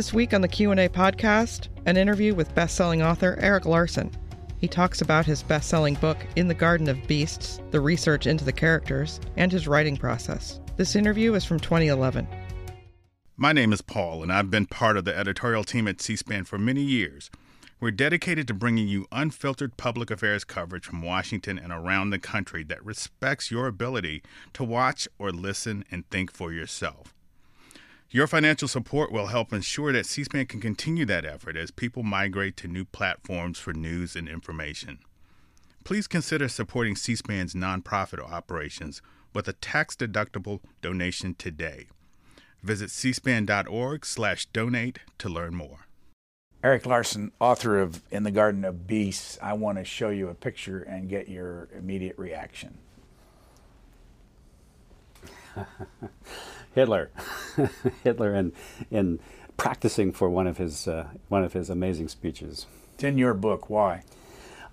This week on the Q&A podcast, an interview with best-selling author Erik Larson. He talks about his best-selling book In the Garden of Beasts, the research into the characters, and his writing process. This interview is from 2011. My name is Paul, and I've been part of the editorial team at C SPAN for many years. We're dedicated to bringing you unfiltered public affairs coverage from Washington and around the country that respects your ability to watch or listen and think for yourself. Your financial support will help ensure that C SPAN can continue that effort as people migrate to new platforms for news and information. Please consider supporting C SPAN's nonprofit operations with a tax deductible donation today. Visit cspan.org slash donate to learn more. Erik Larson, author of In the Garden of Beasts, I want to show you a picture and get your immediate reaction. Hitler, Hitler, and in practicing for one of his uh, one of his amazing speeches. It's in your book. Why?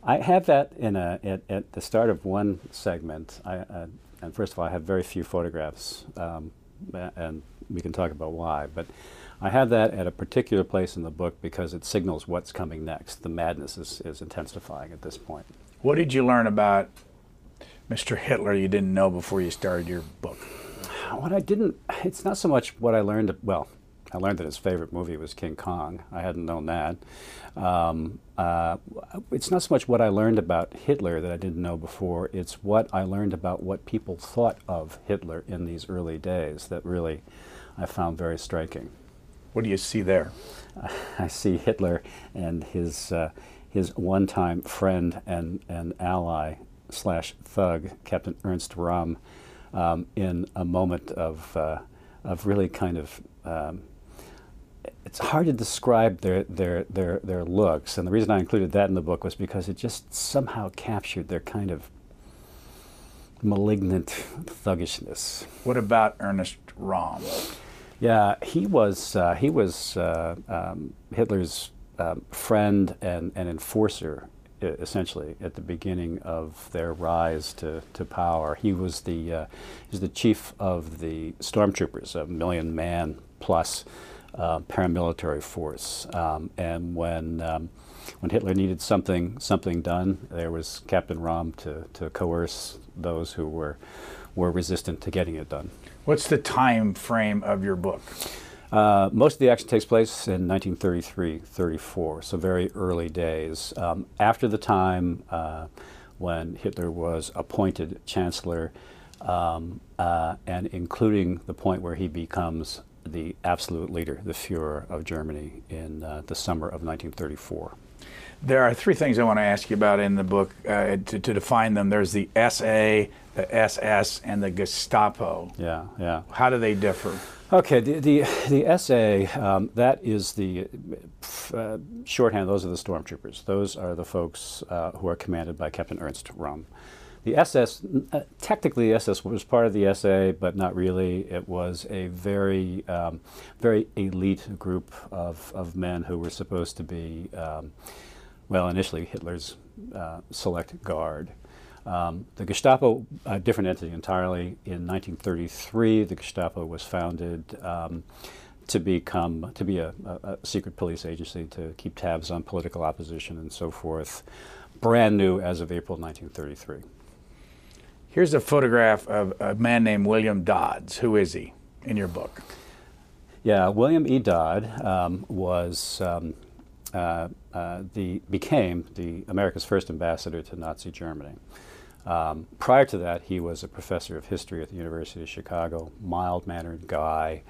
I have that in a at, at the start of one segment. I, uh, and first of all, I have very few photographs, um, and we can talk about why. But I have that at a particular place in the book because it signals what's coming next. The madness is, is intensifying at this point. What did you learn about Mr. Hitler you didn't know before you started your book? What I didn't, it's not so much what I learned, well, I learned that his favorite movie was King Kong. I hadn't known that. Um, uh, it's not so much what I learned about Hitler that I didn't know before, it's what I learned about what people thought of Hitler in these early days that really I found very striking. What do you see there? I see Hitler and his, uh, his one time friend and, and ally slash thug, Captain Ernst Röhm, um, in a moment of, uh, of really kind of um, it's hard to describe their, their, their, their looks. And the reason I included that in the book was because it just somehow captured their kind of malignant thuggishness. What about Ernest Röhm? Yeah, he was, uh, he was uh, um, Hitler's um, friend and, and enforcer, essentially, at the beginning of their rise to, to power. He was the, uh, he was the chief of the stormtroopers, a million man plus uh, paramilitary force. Um, and when um, when Hitler needed something something done, there was Captain Röhm to, to coerce those who were were resistant to getting it done. What's the time frame of your book? Uh, most of the action takes place in 1933, 34, so very early days. Um, after the time uh, when Hitler was appointed chancellor, um, uh, and including the point where he becomes the absolute leader, the Fuhrer of Germany, in uh, the summer of 1934. There are three things I want to ask you about in the book uh, to, to, define them. There's the SA, the SS, and the Gestapo. Yeah, yeah. How do they differ? Okay, the the, the SA um, that is the uh, shorthand. Those are the stormtroopers. Those are the folks uh, who are commanded by Captain Ernst Röhm. The SS, uh, technically, the SS was part of the SA, but not really. It was a very, um, very elite group of, of men who were supposed to be, um, well, initially Hitler's uh, select guard. Um, the Gestapo, a different entity entirely. In 1933, the Gestapo was founded um, to become to be a, a, a, secret police agency to keep tabs on political opposition and so forth. Brand new as of April 1933. Here's a photograph of a man named William Dodds. Who is he in your book? Yeah, William E. Dodd um, was um, uh, uh, the became the America's first ambassador to Nazi Germany. Um, prior to that, he was a professor of history at the University of Chicago. Mild-mannered guy.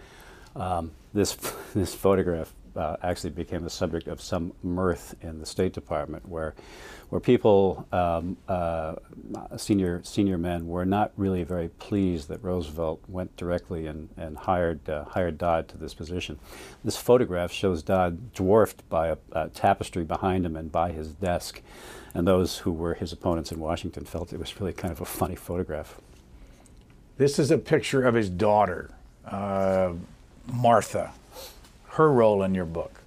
Um, this this photograph uh, actually became the subject of some mirth in the State Department, where where people, um, uh, senior senior men, were not really very pleased that Roosevelt went directly and, and hired uh, hired Dodd to this position. This photograph shows Dodd dwarfed by a, a, tapestry behind him and by his desk, and those who were his opponents in Washington felt it was really kind of a funny photograph. This is a picture of his daughter, uh, Martha. Her role in your book.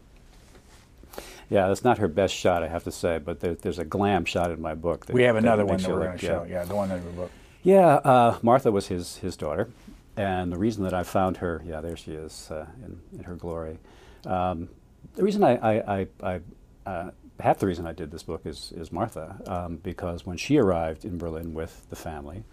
Yeah, that's not her best shot, I have to say, but there, there's a glam shot in my book. That, we have another one that we're going to show. Yeah, the one in your book. Yeah, uh, Martha was his, his daughter. And the reason that I found her, yeah, there she is uh, in, in her glory. Um, the reason I, I, I, I uh, half the reason I did this book is, is Martha, um, because when she arrived in Berlin with the family,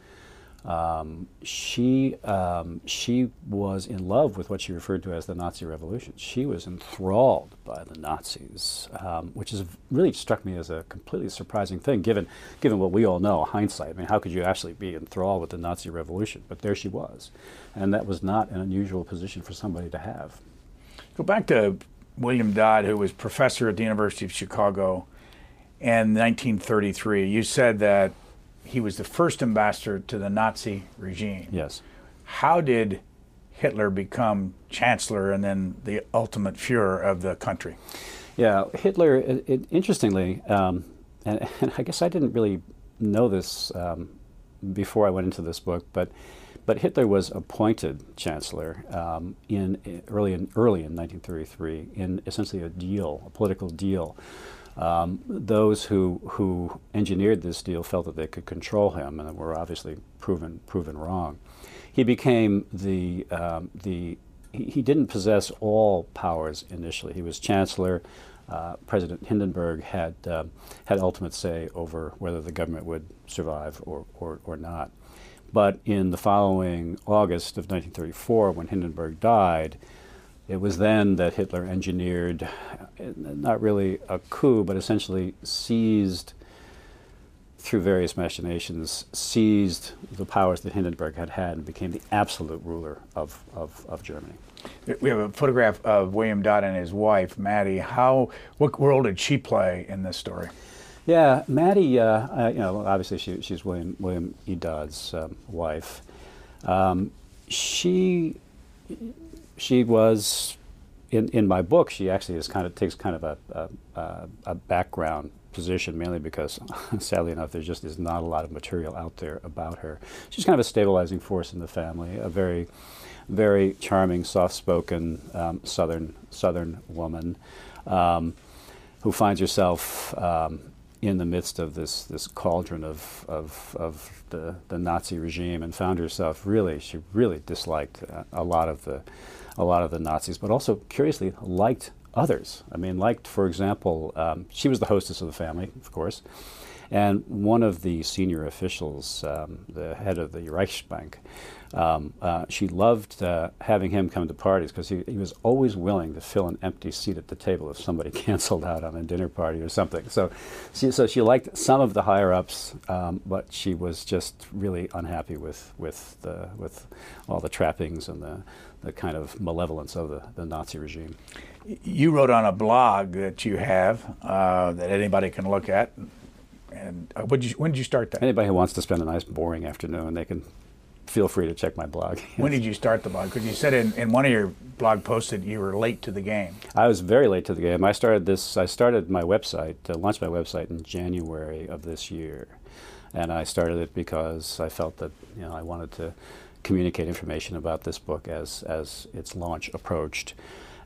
um, she, um, she was in love with what she referred to as the Nazi Revolution. She was enthralled by the Nazis, um, which is really struck me as a completely surprising thing, given, given what we all know, hindsight. I mean, how could you actually be enthralled with the Nazi Revolution? But there she was. And that was not an unusual position for somebody to have. Go back to William Dodd, who was professor at the University of Chicago in 1933. You said that he was the first ambassador to the Nazi regime. Yes. How did Hitler become chancellor and then the ultimate Fuhrer of the country? Yeah, Hitler, it, it, interestingly, um, and, and, I guess I didn't really know this um, before I went into this book, but but Hitler was appointed chancellor um, in early in early in 1933 in essentially a deal, a political deal um, those who who engineered this deal felt that they could control him, and were obviously proven proven wrong. He became the um, the he, didn't possess all powers initially. He was chancellor. Uh, President Hindenburg had uh, had ultimate say over whether the government would survive or, or, or not. But in the following August of 1934, when Hindenburg died, it was then that Hitler engineered, not really a coup, but essentially seized, through various machinations, seized the powers that Hindenburg had had and became the absolute ruler of, of, of Germany. We have a photograph of William Dodd and his wife, Maddie. How, what role did she play in this story? Yeah, Maddie, uh, uh, you know, obviously she, she's William, William E. Dodd's um, wife. Um, she she was in, in my book, she actually is kind of takes kind of a, a, a background position, mainly because, sadly enough, there just is not a lot of material out there about her. She's kind of a stabilizing force in the family, a very, very charming, soft-spoken um, southern southern woman um, who finds herself um, in the midst of this this cauldron of of, of the, the Nazi regime, and found herself really she really disliked uh, a lot of the a lot of the Nazis, but also curiously liked others. I mean, liked, for example, um, she was the hostess of the family, of course, and one of the senior officials, um, the head of the Reichsbank, um, uh, she loved uh, having him come to parties because he, he, was always willing to fill an empty seat at the table if somebody canceled out on a dinner party or something. So, she, so she liked some of the higher ups, um, but she was just really unhappy with with the with all the trappings and the the kind of malevolence of the, the Nazi regime. You wrote on a blog that you have uh, that anybody can look at. And uh, you, when did you start that? Anybody who wants to spend a nice, boring afternoon, they can feel free to check my blog. when did you start the blog? Because you said in, in one of your blog posts that you were late to the game. I was very late to the game. I started this. I started my website, uh, launched my website in January of this year, and I started it because I felt that you know I wanted to communicate information about this book as, as its launch approached.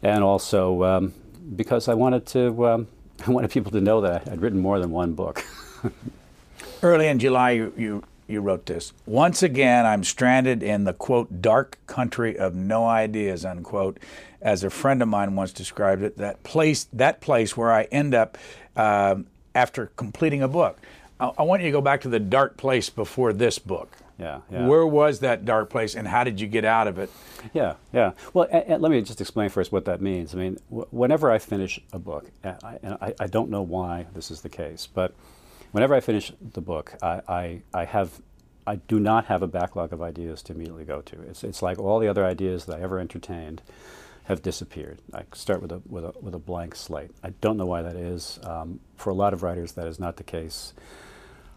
And also um, because I wanted to, um, I wanted people to know that I'd written more than one book. Early in July, you, you, you wrote this. Once again, I'm stranded in the quote, dark country of no ideas, unquote, as a friend of mine once described it, that place, that place where I end up um, after completing a book. I, I want you to go back to the dark place before this book yeah, yeah. Where was that dark place, and how did you get out of it? Yeah, yeah. Well, let me just explain first what that means. I mean, whenever I finish a book, and I, I, don't know why this is the case, but whenever I finish the book, I, I, I have I do not have a backlog of ideas to immediately go to. It's, it's like all the other ideas that I ever entertained have disappeared. I start with a, with a, with a blank slate. I don't know why that is. Um, for a lot of writers, that is not the case.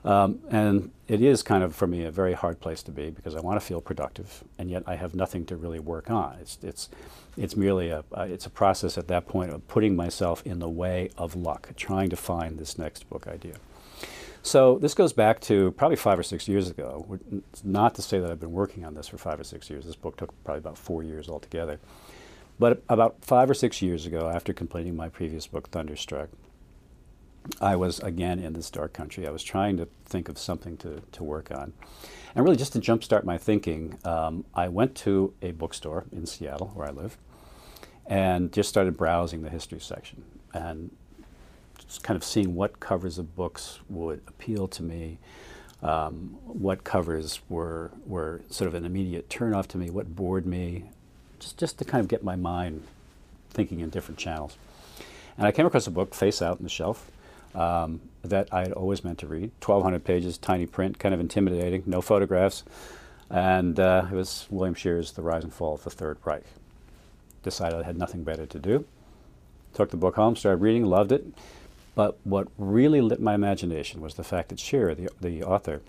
Um, and it is kind of, for me, a very hard place to be because I want to feel productive, and yet I have nothing to really work on. It's, it's, it's merely a, uh, it's a process at that point of putting myself in the way of luck, trying to find this next book idea. So this goes back to probably five or six years ago. Not to say that I've been working on this for five or six years. This book took probably about four years altogether. But about five or six years ago, after completing my previous book, Thunderstruck, I was again in this dark country. I was trying to think of something to, to work on. And really, just to jumpstart my thinking, um, I went to a bookstore in Seattle, where I live, and just started browsing the history section and kind of seeing what covers of books would appeal to me, um, what covers were were sort of an immediate turnoff to me, what bored me, just just to kind of get my mind thinking in different channels. And I came across a book, Face Out, on the shelf, um, that I had always meant to read. 1,200 pages, tiny print, kind of intimidating, no photographs. And uh, it was William Shirer's The Rise and Fall of the Third Reich. Decided I had nothing better to do. Took the book home, started reading, loved it. But what really lit my imagination was the fact that Shirer, the, the author,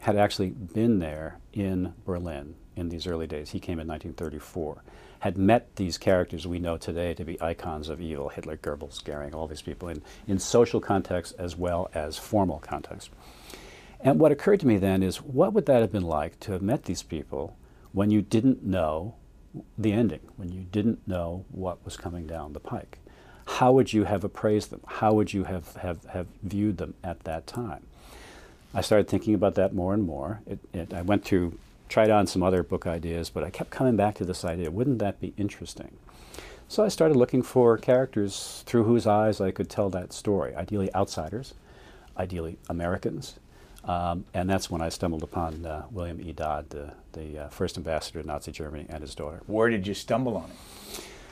had actually been there in Berlin in these early days. He came in 1934 had met these characters we know today to be icons of evil Hitler, Goebbels, Goering, all these people in, in social context as well as formal context. And what occurred to me then is what would that have been like to have met these people when you didn't know the ending, when you didn't know what was coming down the pike? How would you have appraised them? How would you have, have, have viewed them at that time? I started thinking about that more and more. It, it, I went through tried on some other book ideas, but I kept coming back to this idea wouldn't that be interesting? So I started looking for characters through whose eyes I could tell that story, ideally outsiders, ideally Americans. Um, and that's when I stumbled upon uh, William E. Dodd, the, the uh, first ambassador to Nazi Germany, and his daughter. Where did you stumble on him,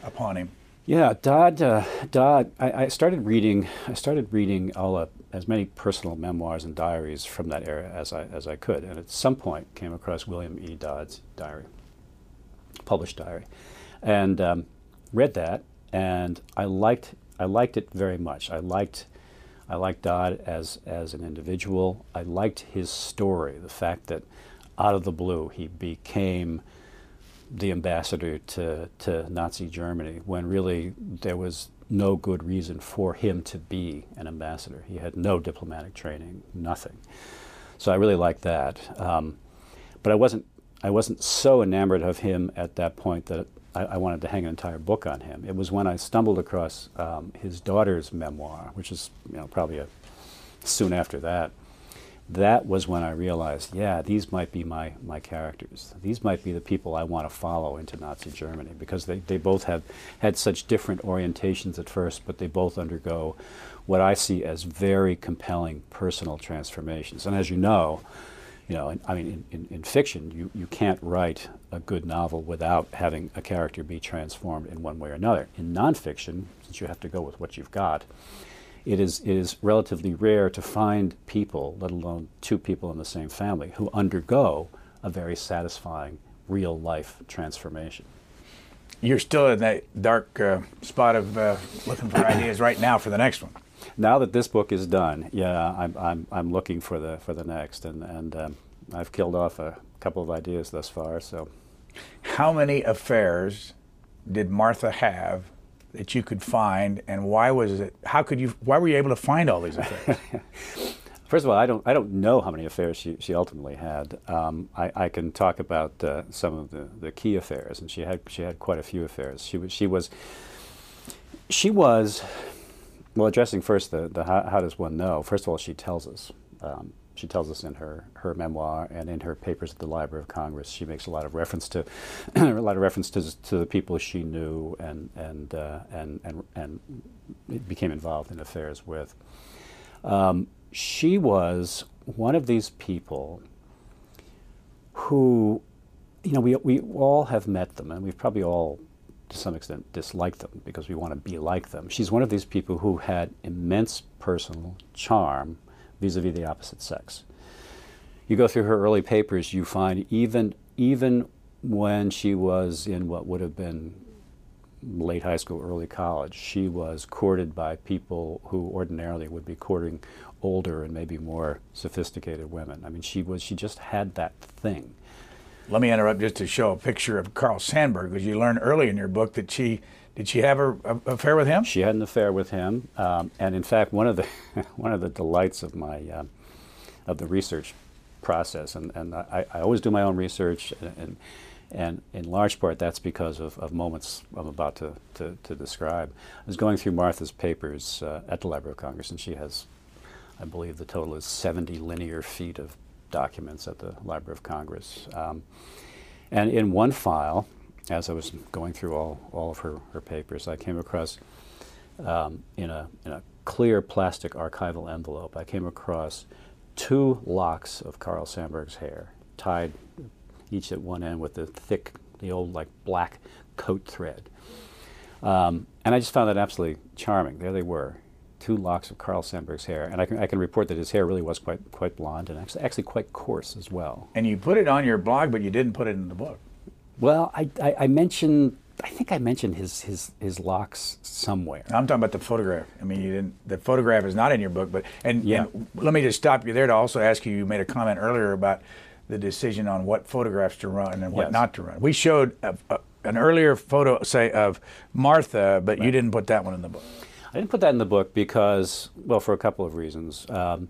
upon him? Yeah, Dodd. Uh, Dodd. I, I, started reading. I started reading all as many personal memoirs and diaries from that era as I as I could, and at some point came across William E. Dodd's diary, published diary, and um, read that, and I liked I liked it very much. I liked I liked Dodd as as an individual. I liked his story, the fact that out of the blue he became the ambassador to, to Nazi Germany when really there was no good reason for him to be an ambassador. He had no diplomatic training, nothing. So I really liked that. Um, but I wasn't, I wasn't so enamored of him at that point that I, I, wanted to hang an entire book on him. It was when I stumbled across um, his daughter's memoir, which is you know, probably a, soon after that that was when I realized, yeah, these might be my, my characters. These might be the people I want to follow into Nazi Germany because they, they both have had such different orientations at first, but they both undergo what I see as very compelling personal transformations. And as you know, you know, I mean, in, in, in, fiction, you, you can't write a good novel without having a character be transformed in one way or another. In nonfiction, since you have to go with what you've got, it is, it is relatively rare to find people, let alone two people in the same family, who undergo a very satisfying real life transformation. You're still in that dark uh, spot of uh, looking for ideas right now for the next one. Now that this book is done, yeah, I'm, I'm, I'm looking for the, for the next, and, and um, I've killed off a couple of ideas thus far. So, how many affairs did Martha have that you could find, and why was it? How could you? Why were you able to find all these affairs? First of all, I don't I don't know how many affairs she, she ultimately had. Um, I, I can talk about uh, some of the, the key affairs, and she had she had quite a few affairs. She was she was she was well addressing first the, the how, how does one know. First of all, she tells us. Um, she tells us in her, her memoir and in her papers at the Library of Congress, she makes a lot of reference to a lot of reference to, to the people she knew and and uh, and and and became involved in affairs with. Um, she was one of these people who, you know, we we all have met them, and we've probably all to some extent disliked them because we want to be like them. She's one of these people who had immense personal charm vis-a-vis the opposite sex. You go through her early papers, you find even even when she was in what would have been late high school, early college, she was courted by people who ordinarily would be courting older and maybe more sophisticated women. I mean, she was she just had that thing. Let me interrupt just to show a picture of Carl Sandburg, because you learn early in your book that she did she have an affair with him? She had an affair with him, um, and in fact, one of the one of the delights of my uh, of the research process, and, and I, I, always do my own research, and, and in large part that's because of, of moments I'm about to, to, to, describe. I was going through Martha's papers uh, at the Library of Congress, and she has, I believe the total is 70 linear feet of documents at the Library of Congress. Um, and in one file, as I was going through all, all of her, her papers, I came across um, in, a, in a clear plastic archival envelope, I came across two locks of Carl Sandburg's hair, tied each at one end with the thick, the old like black coat thread. Um, and I just found that absolutely charming. There they were, two locks of Carl Sandburg's hair, and I can, I can report that his hair really was quite quite blonde and actually actually quite coarse as well. And you put it on your blog, but you didn't put it in the book. Well, I, I, I mentioned I think I mentioned his his his locks somewhere. I'm talking about the photograph. I mean, you didn't. The photograph is not in your book, but and, Yeah. and let me just stop you there to also ask you. You made a comment earlier about the decision on what photographs to run and what Yes. not to run. We showed a, a, an earlier photo, say, of Martha, but you didn't put that one in the book. I didn't put that in the book because, well, for a couple of reasons. Um,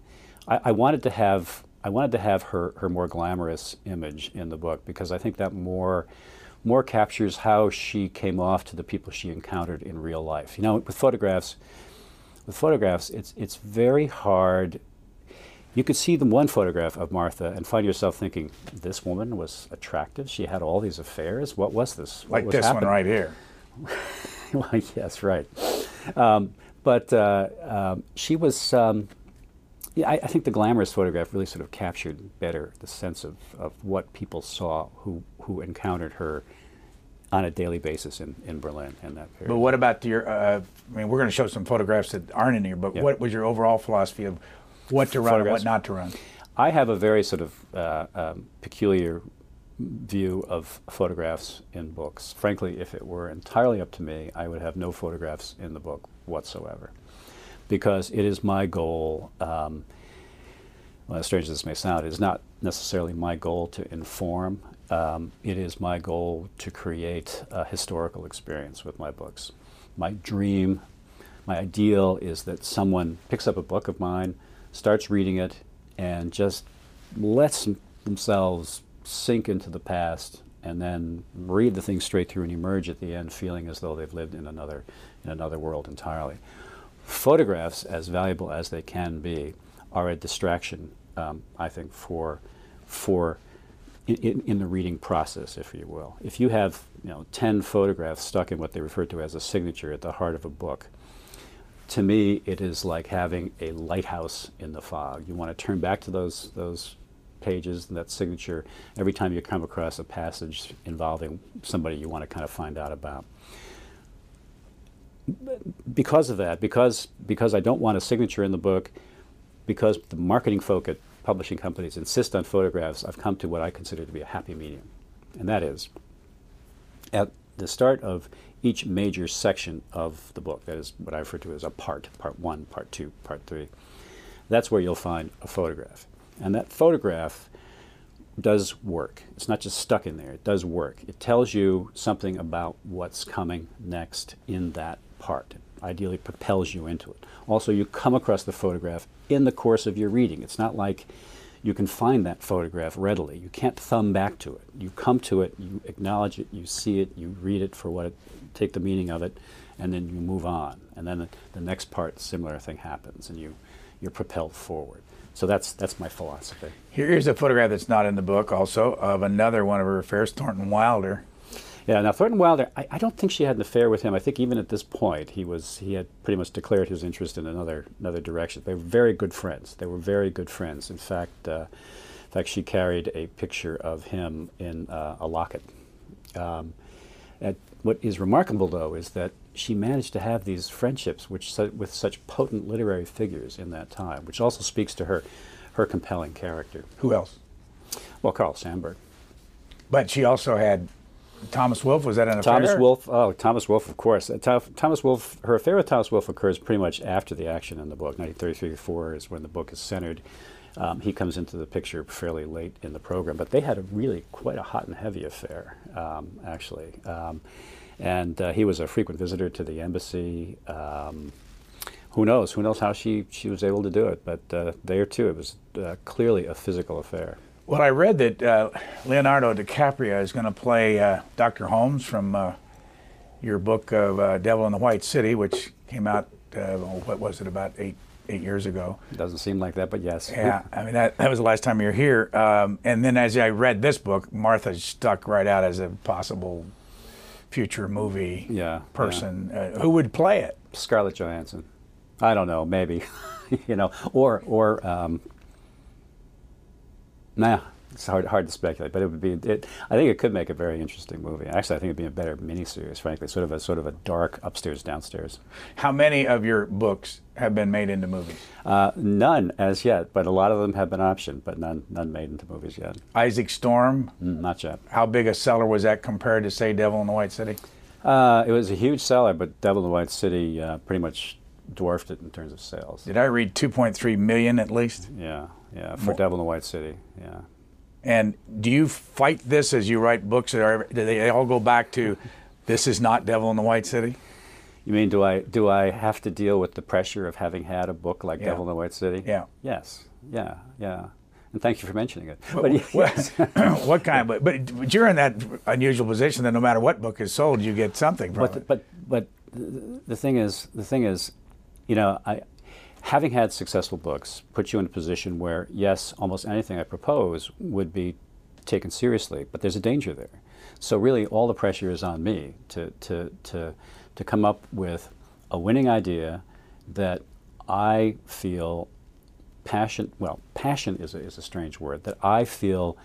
I, I wanted to have I wanted to have her her more glamorous image in the book because I think that more more captures how she came off to the people she encountered in real life. You know, with photographs, with photographs, it's it's very hard. You could see the one photograph of Martha and find yourself thinking, "This woman was attractive. She had all these affairs. What was this? What Like was this happening?" one right here. well, yes, right. Um, but uh, um, she was. Um, yeah, I, I think the glamorous photograph really sort of captured better the sense of, of what people saw who who encountered her on a daily basis in, in Berlin in that period. But what about your? Uh, I mean, we're going to show some photographs that aren't in here, but Yeah. What was your overall philosophy of what to run and what not to run? I have a very sort of uh, um, peculiar view of photographs in books. Frankly, if it were entirely up to me, I would have no photographs in the book whatsoever. Because it is my goal, um, well, as strange as this may sound, it is not necessarily my goal to inform. Um, it is my goal to create a historical experience with my books. My dream, my ideal is that someone picks up a book of mine, starts reading it, and just lets themselves sink into the past and then read the thing straight through and emerge at the end feeling as though they've lived in another in another world entirely. Photographs, as valuable as they can be, are a distraction, um, I think, for for in, in, the reading process, if you will. If you have you know ten photographs stuck in what they refer to as a signature at the heart of a book, to me, it is like having a lighthouse in the fog. You want to turn back to those those pages and that signature every time you come across a passage involving somebody you want to kind of find out about. Because of that, because because I don't want a signature in the book, because the marketing folk at publishing companies insist on photographs, I've come to what I consider to be a happy medium, and that is at the start of each major section of the book, that is what I refer to as a part, part one, part two, part three, that's where you'll find a photograph. And that photograph does work. It's not just stuck in there, it does work. It tells you something about what's coming next in that part. Ideally propels you into it. Also, you come across the photograph in the course of your reading. It's not like you can find that photograph readily. You can't thumb back to it. You come to it, you acknowledge it, you see it, you read it for what it, take the meaning of it, and then you move on. And then the, the next part, similar thing happens, and you, you're propelled forward. So that's, that's my philosophy. Here's a photograph that's not in the book, also of another one of her affairs, Thornton Wilder. Yeah, now Thornton Wilder, I, I don't think she had an affair with him. I think even at this point, he was he had pretty much declared his interest in another another direction. They were very good friends. They were very good friends. In fact, uh, in fact, she carried a picture of him in uh, a locket. Um, what is remarkable, though, is that she managed to have these friendships which, with such potent literary figures in that time, which also speaks to her her compelling character. Who else? Well, Carl Sandburg. But she also had Thomas Wolfe. Was that an Thomas affair? Thomas Wolfe, oh, Thomas Wolfe, of course. Uh, Thomas Wolfe, her affair with Thomas Wolfe occurs pretty much after the action in the book. 1933-4 is when the book is centered. Um, he comes into the picture fairly late in the program, but they had a really quite a hot and heavy affair, um, actually. Um, and uh, he was a frequent visitor to the embassy. Um, who knows? Who knows how she, she was able to do it? But uh, there too, it was uh, clearly a physical affair. Well, I read that uh, Leonardo DiCaprio is going to play uh, Dr. Holmes from uh, your book of uh, Devil in the White City, which came out, uh, what was it, about eight eight years ago. It doesn't seem like that, but yes. Yeah, I mean that that was the last time you were here. Um, and then as I read this book, Martha stuck right out as a possible future movie Yeah, person. Uh, who would play it? Scarlett Johansson. I don't know, maybe, you know, or or um, nah, it's hard hard to speculate, but it would be. It, I think it could make a very interesting movie. Actually, I think it'd be a better miniseries, frankly, sort of a sort of a dark upstairs downstairs. How many of your books have been made into movies? Uh, none as yet, but a lot of them have been optioned, but none none made into movies yet. Isaac Storm. Mm, not yet. How big a seller was that compared to say Devil in the White City? Uh, it was a huge seller, but Devil in the White City uh, pretty much dwarfed it in terms of sales. Did I read 2.3 million at least? Yeah, yeah, for More- Devil in the White City. Yeah. And do you fight this as you write books? Or do they all go back to this is not Devil in the White City? You mean do I do I have to deal with the pressure of having had a book like Yeah. Devil in the White City? Yeah. Yes. Yeah. Yeah. And thank you for mentioning it. But, But yes. what kind? But, but but you're in that unusual position that no matter what book is sold, you get something from but it. but but the the thing is the thing is, you know, I having had successful books puts you in a position where yes, almost anything I propose would be taken seriously, but there's a danger there. So really, all the pressure is on me to to to to come up with a winning idea that I feel passion. Well, passion is a, is a strange word that I feel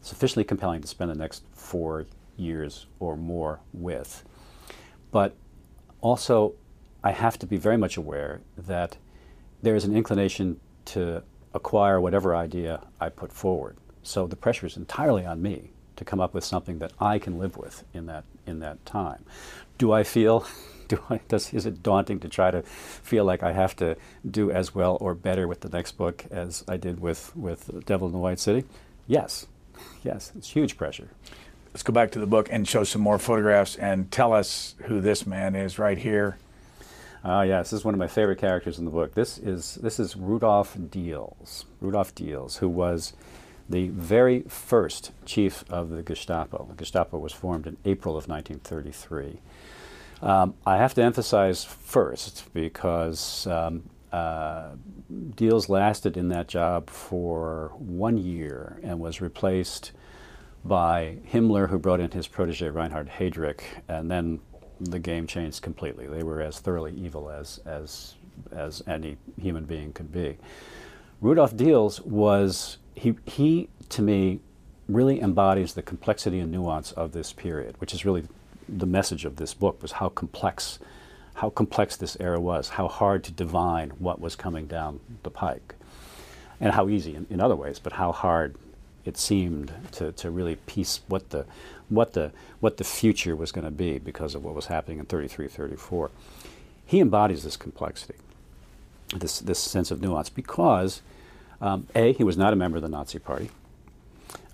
sufficiently compelling to spend the next four years or more with. But also, I have to be very much aware that there is an inclination to acquire whatever idea I put forward. So the pressure is entirely on me to come up with something that I can live with in that in that time. Do I feel? Do I, does, is it daunting to try to feel like I have to do as well or better with the next book as I did with, with Devil in the White City? Yes, yes, it's huge pressure. Let's go back to the book and show some more photographs and tell us who this man is right here. Ah, yes, this is one of my favorite characters in the book. This is this is Rudolf Diels. Rudolf Diels, who was the very first chief of the Gestapo. The Gestapo was formed in April of 1933. Um, I have to emphasize first because um, uh, Diels lasted in that job for one year and was replaced by Himmler, who brought in his protege Reinhard Heydrich, and then the game changed completely. They were as thoroughly evil as as as any human being could be. Rudolf Diels was he he to me really embodies the complexity and nuance of this period, which is really the message of this book was how complex how complex this era was, how hard to divine what was coming down the pike, and how easy in, in other ways, but how hard it seemed to, to really piece what the what the what the future was going to be because of what was happening in 33 34 he embodies this complexity this this sense of nuance because um, a he was not a member of the Nazi party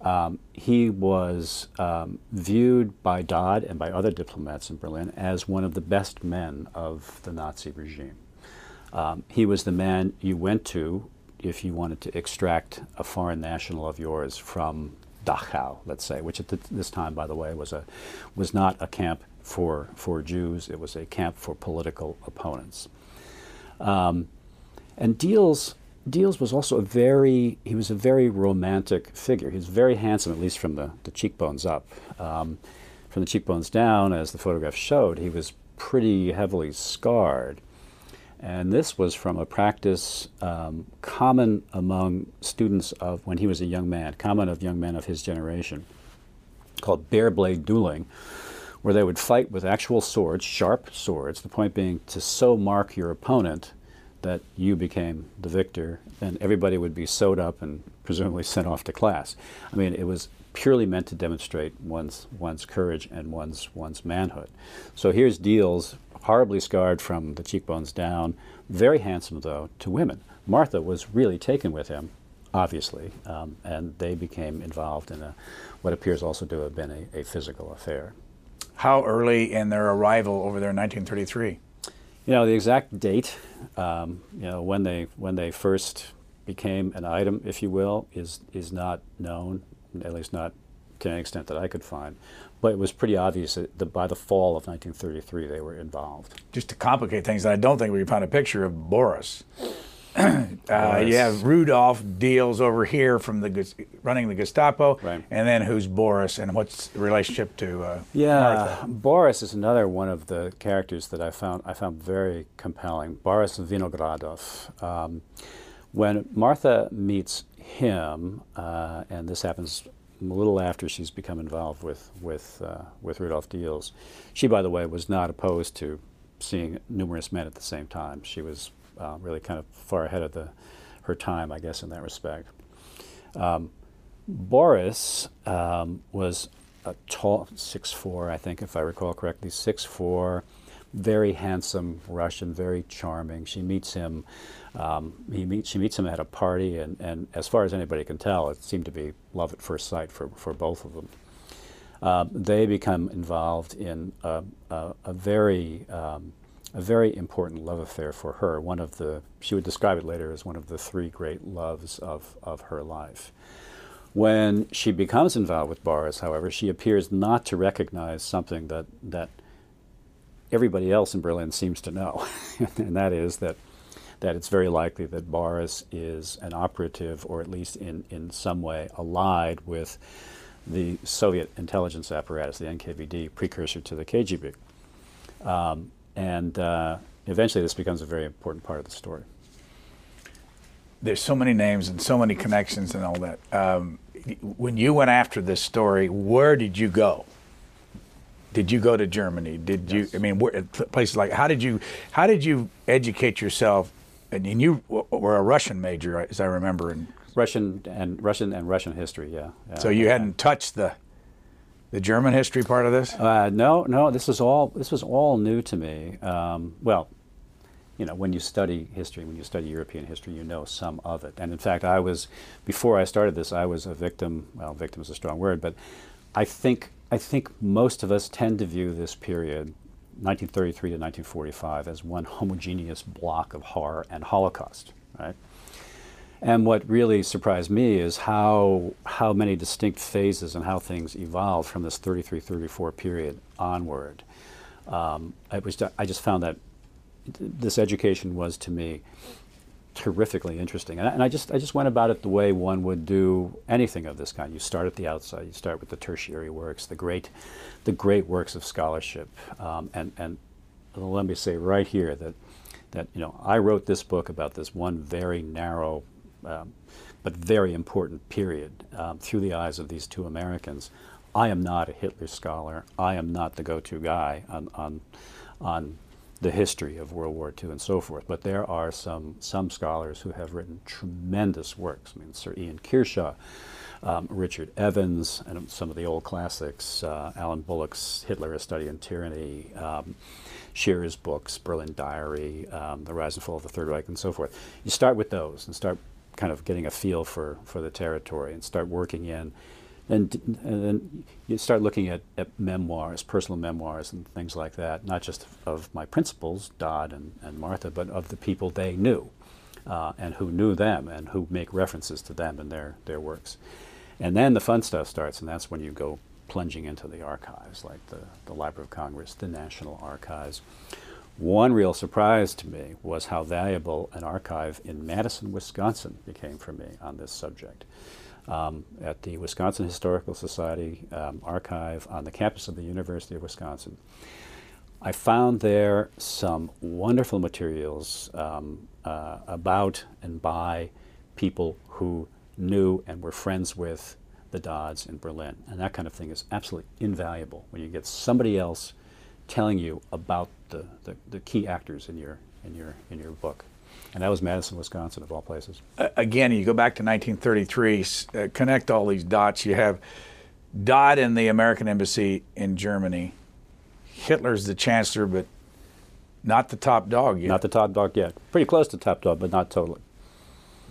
um, he was um, viewed by Dodd and by other diplomats in Berlin as one of the best men of the Nazi regime. Um, he was the man you went to if you wanted to extract a foreign national of yours from Dachau, let's say, which at th- this time, by the way, was a was not a camp for for Jews. It was a camp for political opponents. Um, and Diels Diels was also a very he was a very romantic figure. He was very handsome, at least from the, the cheekbones up. Um, from the cheekbones down, as the photograph showed, he was pretty heavily scarred. And this was from a practice um, common among students of when he was a young man, common of young men of his generation, called bare blade dueling, where they would fight with actual swords, sharp swords. The point being to so mark your opponent that you became the victor, and everybody would be sewed up and presumably sent off to class. I mean, it was purely meant to demonstrate one's one's courage and one's one's manhood. So here's Diels, horribly scarred from the cheekbones down, very handsome though to women. Martha was really taken with him, obviously, um, and they became involved in a, what appears also to have been a, a physical affair. How early in their arrival over there in 1933? You know the exact date, um, you know when they when they first became an item, if you will, is is not known, at least not to an extent that I could find. But it was pretty obvious that the, by the fall of 1933 they were involved. Just to complicate things, I don't think we found a picture of Boris. uh, you have Rudolph Diels over here from the running the Gestapo, Right. and then who's Boris, and what's the relationship to uh, Yeah, Martha? Boris is another one of the characters that I found I found very compelling. Boris Vinogradov. Um, when Martha meets him, uh, and this happens a little after she's become involved with with uh, with Rudolph Diels. She, by the way, was not opposed to seeing numerous men at the same time. She was uh, really kind of far ahead of the her time, I guess, in that respect. Boris um, was a tall, six four, I think, if I recall correctly, six four, very handsome Russian, very charming. She meets him. Um, he meets, she meets him at a party, and, and as far as anybody can tell, it seemed to be love at first sight for, for both of them. Uh, they become involved in a, a, a very um, a very important love affair for her. One of the she would describe it later as one of the three great loves of, of her life. When she becomes involved with Boris, however, she appears not to recognize something that that everybody else in Berlin seems to know, and that is that that it's very likely that Boris is an operative, or at least in, in some way allied with the Soviet intelligence apparatus, the NKVD, precursor to the KGB. Um, and uh, eventually, this becomes a very important part of the story. There's so many names and so many connections and all that. Um, when you went after this story, where did you go? Did you go to Germany? Did you? I mean, where, places like how did you how did you educate yourself? And, and you were a Russian major, as I remember, and Russian and Russian and Russian history, yeah. yeah. so you hadn't touched the the German history part of this. Uh, no, no. This was all. This was all new to me. Um, well, you know, when you study history, when you study European history, you know some of it. And in fact, I was before I started this, I was a victim. Well, victim is a strong word, but I think I think most of us tend to view this period, 1933 to 1945, as one homogeneous block of horror and Holocaust, right? And what really surprised me is how how many distinct phases and how things evolved from this 33 34 period onward. Um, I, was, I just found that this education was to me terrifically interesting, and I, and I just I just went about it the way one would do anything of this kind. You start at the outside. You start with the tertiary works, the great the great works of scholarship, um, and and let me say right here that that you know I wrote this book about this one very narrow um, but very important period um, through the eyes of these two Americans. I am not a Hitler scholar. I am not the go-to guy on on, on the history of World War II and so forth. But there are some some scholars who have written tremendous works. I mean, Sir Ian Kershaw, um, Richard Evans, and some of the old classics, uh, Alan Bullock's Hitler: A Study in Tyranny. Um, Shirer's books, Berlin Diary, um, The Rise and Fall of the Third Reich, and so forth. You start with those and start kind of getting a feel for, for the territory and start working in. And, then you start looking at, at memoirs, personal memoirs, and things like that, not just of my principals, Dodd and, and Martha, but of the people they knew uh, and who knew them and who make references to them in their, their works. And then the fun stuff starts, and that's when you go plunging into the archives, like the, the Library of Congress, the National Archives. One real surprise to me was how valuable an archive in Madison, Wisconsin became for me on this subject. Um, at the Wisconsin Historical Society um, archive on the campus of the University of Wisconsin, I found there some wonderful materials um, uh, about and by people who knew and were friends with the Dodds in Berlin. And that kind of thing is absolutely invaluable when you get somebody else telling you about the, the, the key actors in your, in, your, in your book. And that was Madison, Wisconsin, of all places. Uh, again, you go back to 1933, uh, connect all these dots. You have Dodd in the American embassy in Germany. Hitler's the chancellor, but not the top dog yet. Not the top dog yet. Pretty close to top dog, but not totally.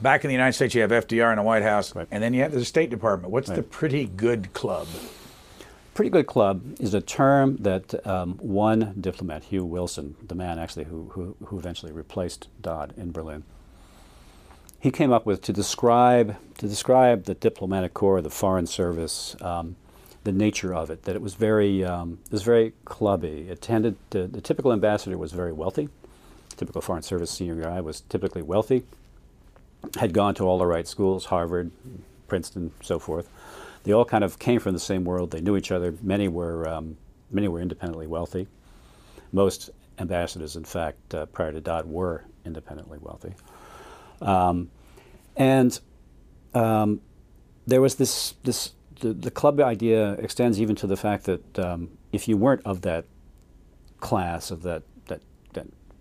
Back in the United States, you have FDR in the White House, Right. and then you have the State Department. What's the pretty good club? Pretty good club is a term that um, one diplomat, Hugh Wilson, the man actually who, who, who eventually replaced Dodd in Berlin, he came up with to describe to describe the diplomatic corps, the foreign service, um, the nature of it. That it was very um, it was very clubby. It tended to, the typical ambassador was very wealthy. Typical foreign service senior guy was typically wealthy, had gone to all the right schools, Harvard, Princeton, so forth. They all kind of came from the same world. They knew each other. Many were um, many were independently wealthy. Most ambassadors, in fact, uh, prior to Dodd, were independently wealthy. Um, and um, there was this this the, the club idea extends even to the fact that um, if you weren't of that class of that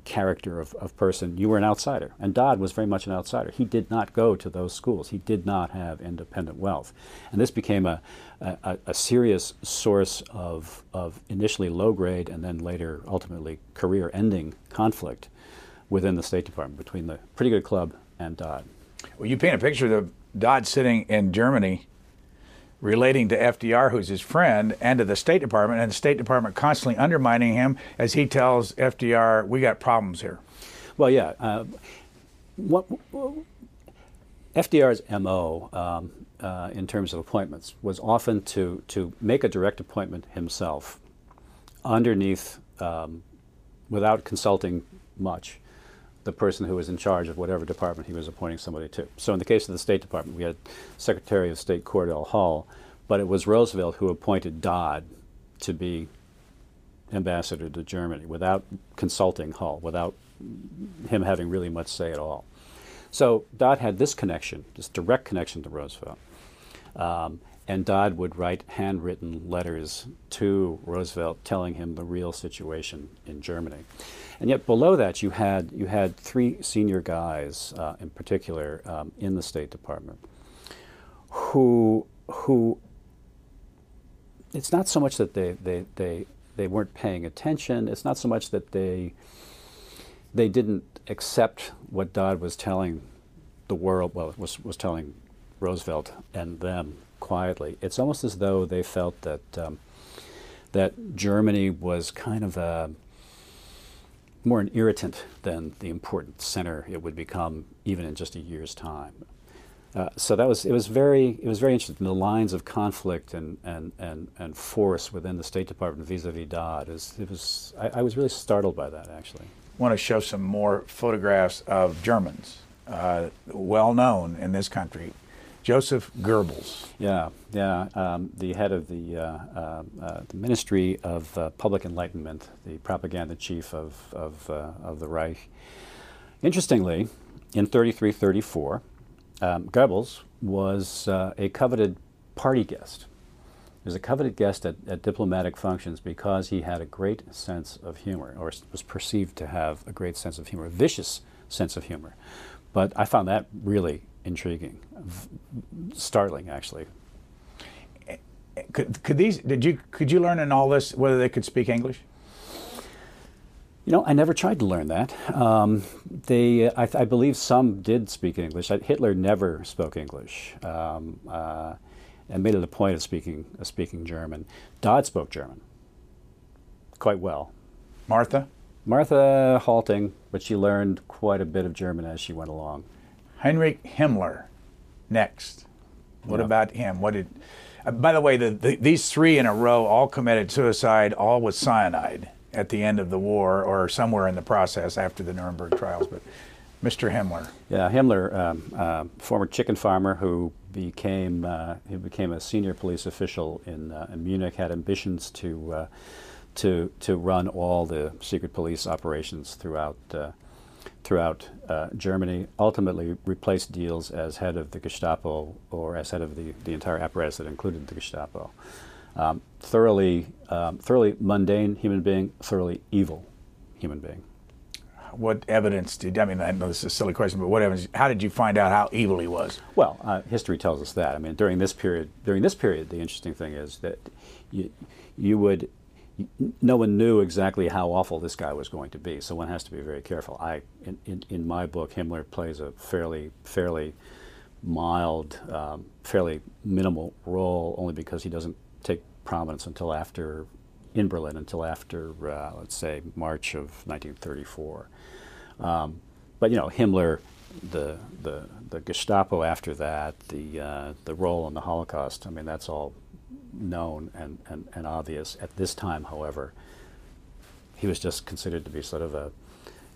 character of, of person, you were an outsider. And Dodd was very much an outsider. He did not go to those schools. He did not have independent wealth, and this became a a, a serious source of of initially low grade and then later ultimately career ending conflict within the State Department between the pretty good club and Dodd. Well, you paint a picture of Dodd sitting in Germany relating to FDR, who's his friend, and to the State Department, and the State Department constantly undermining him as he tells FDR, "We got problems here." Well, yeah. Uh, what, FDR's MO um, uh, in terms of appointments was often to to make a direct appointment himself, underneath, um, without consulting much, the person who was in charge of whatever department he was appointing somebody to. So in the case of the State Department, we had Secretary of State Cordell Hull, but it was Roosevelt who appointed Dodd to be ambassador to Germany without consulting Hull, without him having really much say at all. So Dodd had this connection, this direct connection to Roosevelt. Um, and Dodd would write handwritten letters to Roosevelt telling him the real situation in Germany. And yet below that, you had, you had three senior guys uh, in particular um, in the State Department who, who it's not so much that they, they, they, they weren't paying attention, it's not so much that they, they didn't accept what Dodd was telling the world, well, was, was telling Roosevelt and them quietly. It's almost as though they felt that um, that Germany was kind of a more an irritant than the important center it would become even in just a year's time. Uh, so that was it was very it was very interesting. The lines of conflict and and, and, and force within the State Department vis-a-vis Dodd is it was I, I was really startled by that actually. I want to show some more photographs of Germans, uh, well known in this country. Joseph Goebbels. Yeah, yeah, um, the head of the, uh, uh, uh, the Ministry of uh, Public Enlightenment, the propaganda chief of, of, uh, of the Reich. Interestingly, in 33 34, um, Goebbels was uh, a coveted party guest. He was a coveted guest at, at diplomatic functions because he had a great sense of humor, or was perceived to have a great sense of humor, a vicious sense of humor. But I found that really intriguing, startling actually. Could, could these did you could you learn in all this whether they could speak English? You know, I never tried to learn that. Um, they, I, I, believe some did speak English. Hitler never spoke English, um, uh, and made it a point of speaking of speaking German. Dodd spoke German quite well. Martha. Martha halting, but she learned quite a bit of German as she went along. Heinrich Himmler, next. What yeah. about him? What did? Uh, by the way, the, the, these three in a row all committed suicide, all with cyanide at the end of the war or somewhere in the process after the Nuremberg trials. But Mr. Himmler. Yeah, Himmler, um, uh, former chicken farmer who became uh, he became a senior police official in, uh, in Munich, had ambitions to uh, to to run all the secret police operations throughout uh, throughout uh, Germany, ultimately replaced Diels as head of the Gestapo or as head of the, the entire apparatus that included the Gestapo. Um, thoroughly, um, thoroughly mundane human being, thoroughly evil human being. What evidence did, I mean, I know this is a silly question, but what evidence, how did you find out how evil he was? Well, uh, history tells us that. I mean, during this period, during this period, the interesting thing is that you, you would no one knew exactly how awful this guy was going to be, so one has to be very careful. I, in, in, in my book, Himmler plays a fairly, fairly mild, um, fairly minimal role, only because he doesn't take prominence until after, in Berlin, until after, uh, let's say, March of 1934. Um, but you know, Himmler, the the the Gestapo after that, the uh, the role in the Holocaust. I mean, that's all known and, and, and obvious. At this time, however, he was just considered to be sort of a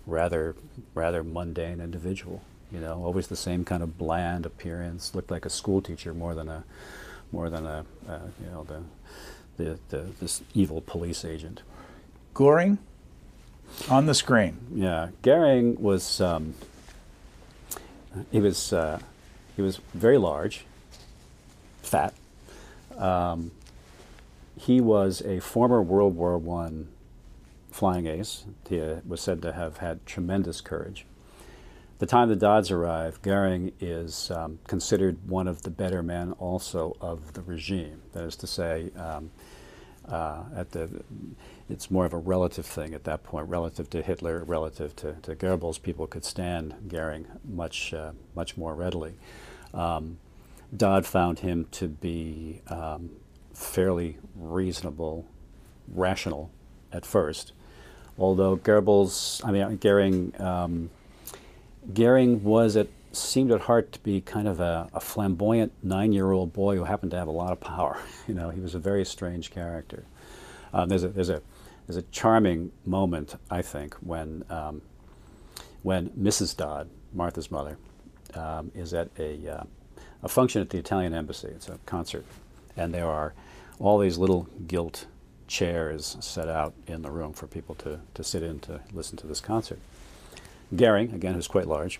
rather rather mundane individual. You know, always the same kind of bland appearance. Looked like a school teacher more than a, more than a, uh, you know, the, the, the this evil police agent. Goering on the screen. Yeah, Goering was um, he was uh, he was very large, fat. Um, he was a former World War One flying ace. He uh, was said to have had tremendous courage. The time the Dodds arrive, Goering is um, considered one of the better men also of the regime. That is to say, um, uh, at the, it's more of a relative thing at that point, relative to Hitler, relative to, to Goebbels. People could stand Goering much, uh, much more readily. Um, Dodd found him to be um, fairly reasonable, rational at first, although Goebbels, I mean, Goering um, Goering was at seemed at heart to be kind of a, a flamboyant nine-year-old boy who happened to have a lot of power. You know, he was a very strange character. Um, there's a there's a there's a charming moment I think when um, when Mrs. Dodd, Martha's mother, um, is at a uh, a function at the Italian embassy. It's a concert, and there are all these little gilt chairs set out in the room for people to, to sit in to listen to this concert. Goering, again, who's quite large,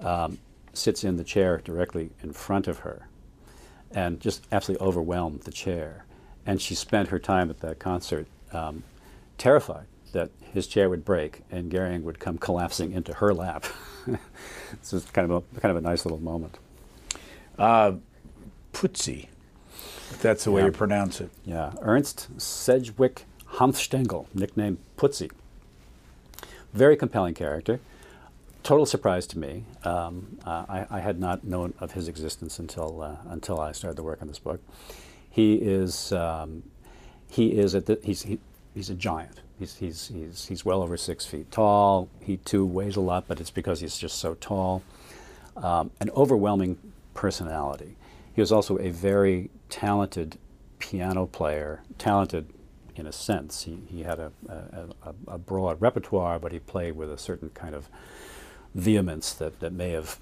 um, sits in the chair directly in front of her and just absolutely overwhelmed the chair. And she spent her time at that concert um, terrified that his chair would break and Goering would come collapsing into her lap. this is kind of a, kind of a nice little moment. Uh, Putzi, if that's the way Yeah. you pronounce it. Yeah, Ernst Sedgwick Hanfstaengl, nicknamed Putzi. Very compelling character. Total surprise to me. Um, uh, I, I had not known of his existence until uh, until I started to work on this book. He is um, he is at the, he's he, he's a giant. He's, he's he's he's well over six feet tall. He too weighs a lot, but it's because he's just so tall. Um, an overwhelming personality. He was also a very talented piano player, talented in a sense. He, he had a, a, a, broad repertoire, but he played with a certain kind of vehemence that, that may have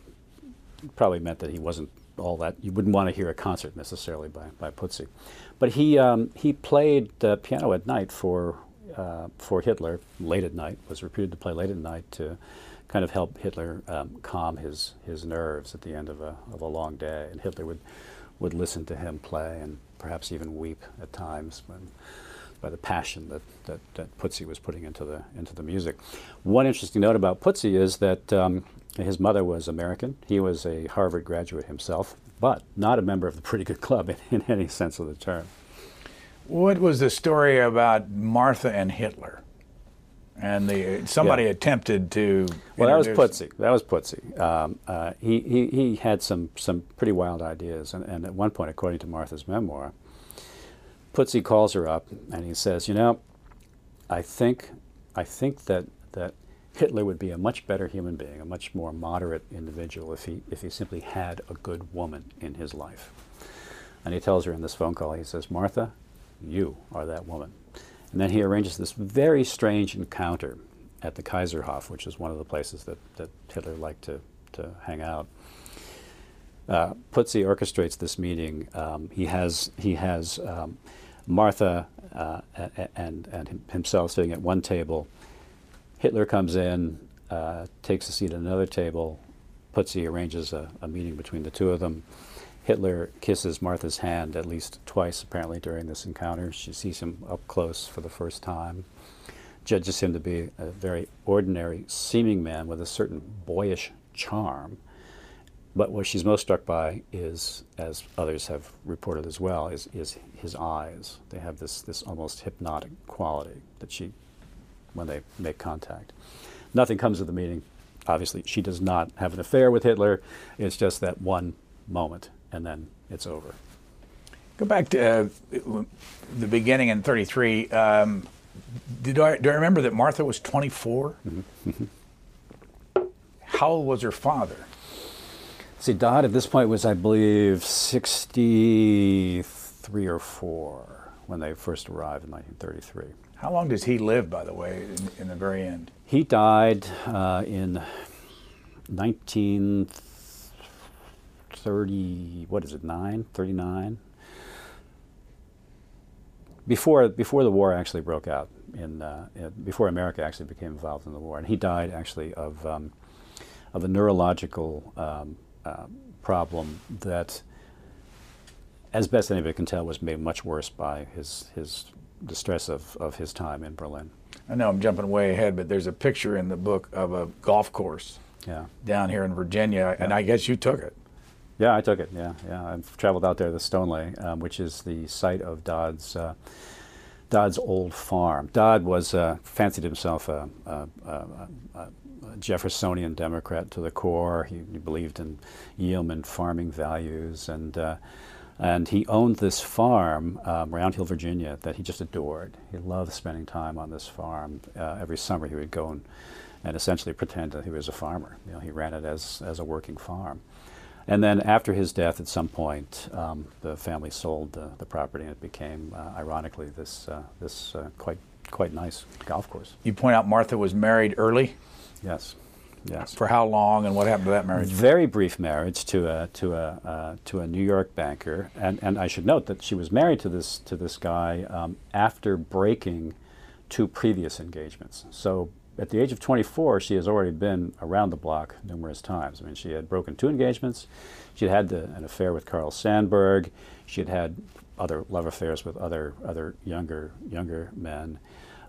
probably meant that he wasn't all that. You wouldn't want to hear a concert necessarily by, by Putzi. But he, um, he played uh, piano at night for, uh, for Hitler, late at night, was reputed to play late at night to kind of help Hitler um, calm his, his nerves at the end of a, of a long day. And Hitler would, would listen to him play and perhaps even weep at times when, by the passion that, that, that Putzi was putting into the, into the music. One interesting note about Putzi is that um, his mother was American. He was a Harvard graduate himself, but not a member of the Pretty Good Club in, in any sense of the term. What was the story about Martha and Hitler? And the somebody Yeah. attempted to. Well, that was Putzi. That was Putzi. Um, uh, he, he, he had some, some pretty wild ideas, and, and at one point, according to Martha's memoir, Putzi calls her up and he says, "You know, I think, I think that that Hitler would be a much better human being, a much more moderate individual if he if he simply had a good woman in his life." And he tells her in this phone call, he says, "Martha, you are that woman." And then he arranges this very strange encounter at the Kaiserhof, which is one of the places that, that Hitler liked to, to hang out. Uh, Putzi orchestrates this meeting. Um, he has, he has um, Martha uh, and, and himself sitting at one table. Hitler comes in, uh, takes a seat at another table. Putzi arranges a, a meeting between the two of them. Hitler kisses Martha's hand at least twice, apparently, during this encounter. She sees him up close for the first time, judges him to be a very ordinary seeming man with a certain boyish charm. But what she's most struck by is, as others have reported as well, is, is his eyes. They have this, this almost hypnotic quality that she, when they make contact. Nothing comes of the meeting. Obviously, she does not have an affair with Hitler. It's just that one moment, and then it's over. Go back to uh, the beginning in 33. Um, did I, do I remember that Martha was 24? How old was her father? See, Dodd at this point was, I believe, 63 or 4 when they first arrived in 1933. How long does he live, by the way, in, in the very end? He died uh, in 1930, what is it, 9, 39? Before, before the war actually broke out, in, uh, before America actually became involved in the war. And he died actually of, um, of a neurological um, uh, problem that, as best anybody can tell, was made much worse by his, his the stress of, of his time in Berlin. I know I'm jumping way ahead, but there's a picture in the book of a golf course yeah. down here in Virginia, yeah. and I guess you took it. Yeah, I took it. Yeah, yeah. I've traveled out there to Stoneleigh, um, which is the site of Dodd's uh, Dodd's old farm. Dodd was uh, fancied himself a, a, a, a, Jeffersonian Democrat to the core. He, he believed in yeoman farming values, and uh, and he owned this farm, um, Round Hill, Virginia, that he just adored. He loved spending time on this farm. Uh, every summer he would go and, and essentially pretend that he was a farmer. You know, he ran it as, as a working farm. And then after his death, at some point, um, the family sold the, the property, and it became, uh, ironically, this, uh, this uh, quite, quite nice golf course. You point out Martha was married early? Yes. Yes. For how long, and what happened to that marriage? Very brief marriage to a to a uh, to a New York banker, and and I should note that she was married to this to this guy um, after breaking two previous engagements. So at the age of 24, she has already been around the block numerous times. I mean, she had broken two engagements. She had had the, an affair with Carl Sandburg. She had had other love affairs with other other younger younger men,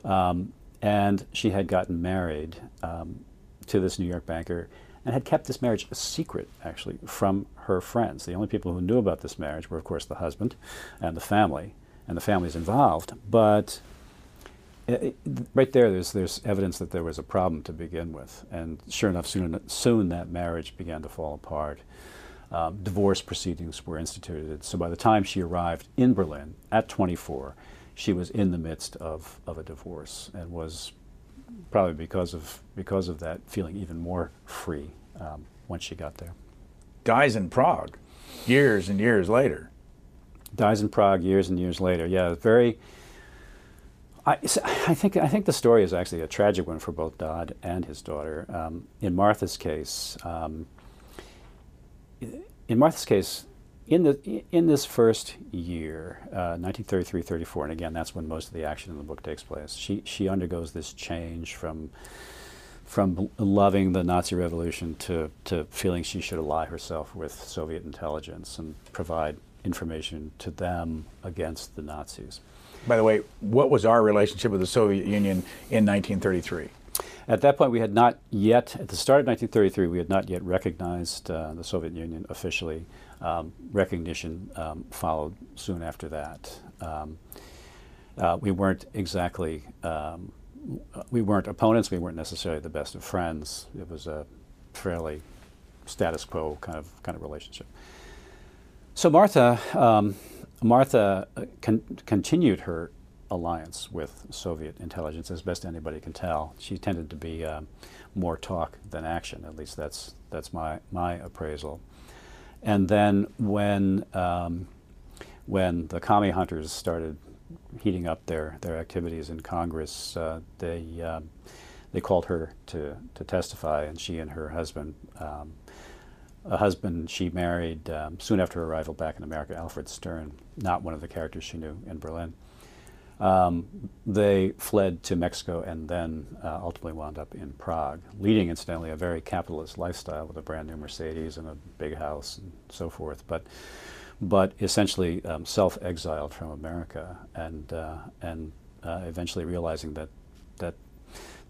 um, and she had gotten married. Um, to this New York banker and had kept this marriage a secret, actually, from her friends. The only people who knew about this marriage were, of course, the husband and the family, and the families involved. But it, right there, there's, there's evidence that there was a problem to begin with. And sure enough, soon, soon that marriage began to fall apart. Um, divorce proceedings were instituted. So by the time she arrived in Berlin at 24, she was in the midst of, of a divorce and was probably because of because of that feeling even more free um, once she got there. Dies in Prague, years and years later. Dies in Prague years and years later. Yeah, very. I, I think I think the story is actually a tragic one for both Dodd and his daughter. Um, in Martha's case, um, in Martha's case, in the in this first year, uh, 1933-34, and again, that's when most of the action in the book takes place. She she undergoes this change from from loving the Nazi Revolution to to feeling she should ally herself with Soviet intelligence and provide information to them against the Nazis. By the way, what was our relationship with the Soviet Union in 1933? At that point, we had not yet, at the start of 1933, we had not yet recognized uh, the Soviet Union officially. Um, recognition um, followed soon after that. Um, uh, we weren't exactly, um, we weren't opponents, we weren't necessarily the best of friends. It was a fairly status quo kind of, kind of relationship. So Martha, um, Martha uh, con- continued her alliance with Soviet intelligence as best anybody can tell. She tended to be uh, more talk than action. At least that's that's my my appraisal. And then when um, when the commie hunters started heating up their, their activities in Congress, uh, they um, they called her to, to testify, and she and her husband, um, a husband she married um, soon after her arrival back in America, Alfred Stern, not one of the characters she knew in Berlin. Um, they fled to Mexico and then uh, ultimately wound up in Prague, leading, incidentally, a very capitalist lifestyle with a brand new Mercedes and a big house and so forth, but, but essentially um, self exiled from America and, uh, and uh, eventually realizing that, that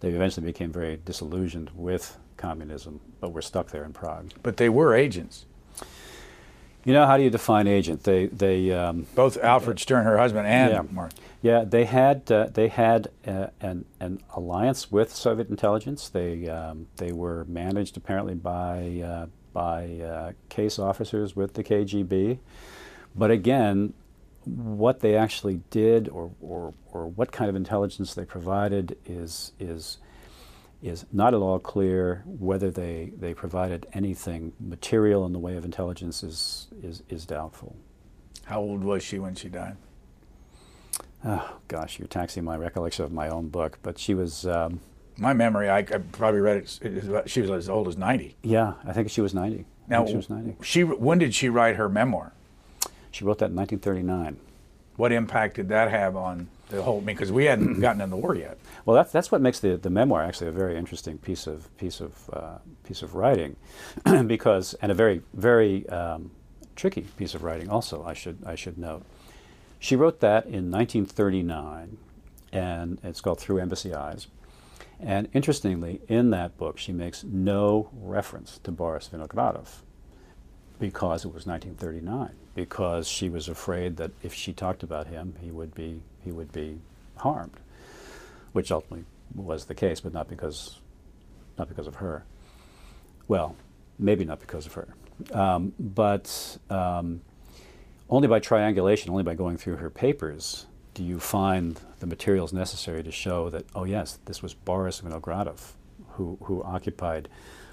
they eventually became very disillusioned with communism, but were stuck there in Prague. But they were agents. You know, how do you define agent? They, they um, both Alfred Stern, her husband, and yeah. Mark. Yeah, they had uh, they had uh, an an alliance with Soviet intelligence. They um, they were managed apparently by uh, by uh, case officers with the KGB, but again, what they actually did or, or or what kind of intelligence they provided is is is not at all clear whether they, they provided anything material in the way of intelligence is, is, is doubtful. How old was she when she died? Oh, gosh, you're taxing my recollection of my own book, but she was, um, My memory, I, I probably read it. it about- She was as old as ninety. Yeah, I think she was 90. Now, she was 90. she when did she write her memoir? She wrote that in 1939. What impact did that have on the whole? Because we hadn't gotten in the war yet. Well, that's that's what makes the, the memoir actually a very interesting piece of piece of uh, piece of writing, because and a very very um, tricky piece of writing also. I should I should note. She wrote that in 1939, and it's called Through Embassy Eyes. And interestingly, in that book, she makes no reference to Boris Vinogradov because it was 1939. Because she was afraid that if she talked about him, he would be he would be harmed which ultimately was the case, but not because, not because of her. Well, maybe not because of her, um, but um, only by triangulation, only by going through her papers, do you find the materials necessary to show that, oh yes, this was Boris Vinogradov who, who occupied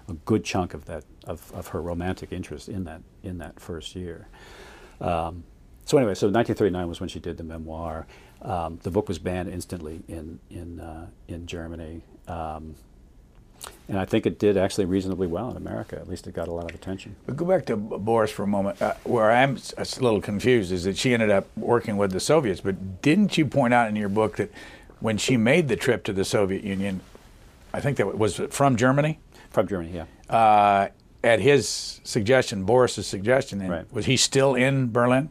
a good chunk of that of, of her romantic interest in that in that first year. Um, so anyway, so 1939 was when she did the memoir. Um, the book was banned instantly in in uh, in Germany, um, and I think it did actually reasonably well in America. At least it got a lot of attention. But go back to Boris for a moment. Uh, where I'm a little confused is that she ended up working with the Soviets. But didn't you point out in your book that when she made the trip to the Soviet Union, I think that was from Germany, From Germany, yeah. uh, at his suggestion, Boris's suggestion, and Right. was he still in Berlin?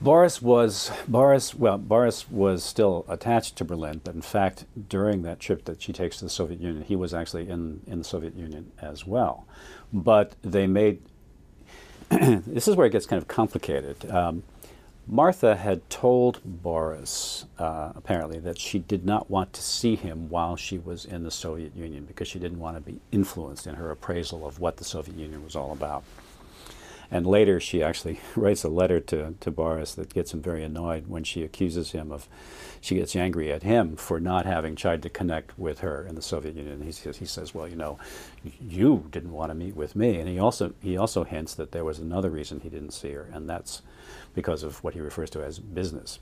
Boris was Boris. Well, Boris was still attached to Berlin, but in fact, during that trip that she takes to the Soviet Union, he was actually in in the Soviet Union as well. But they made. this is where it gets kind of complicated. Um, Martha had told Boris, uh, apparently, that she did not want to see him while she was in the Soviet Union because she didn't want to be influenced in her appraisal of what the Soviet Union was all about. And later, she actually writes a letter to, to Boris that gets him very annoyed when she accuses him of, she gets angry at him for not having tried to connect with her in the Soviet Union. He says, he says, well, you know, you didn't want to meet with me. And he also, he also hints that there was another reason he didn't see her, and that's because of what he refers to as business.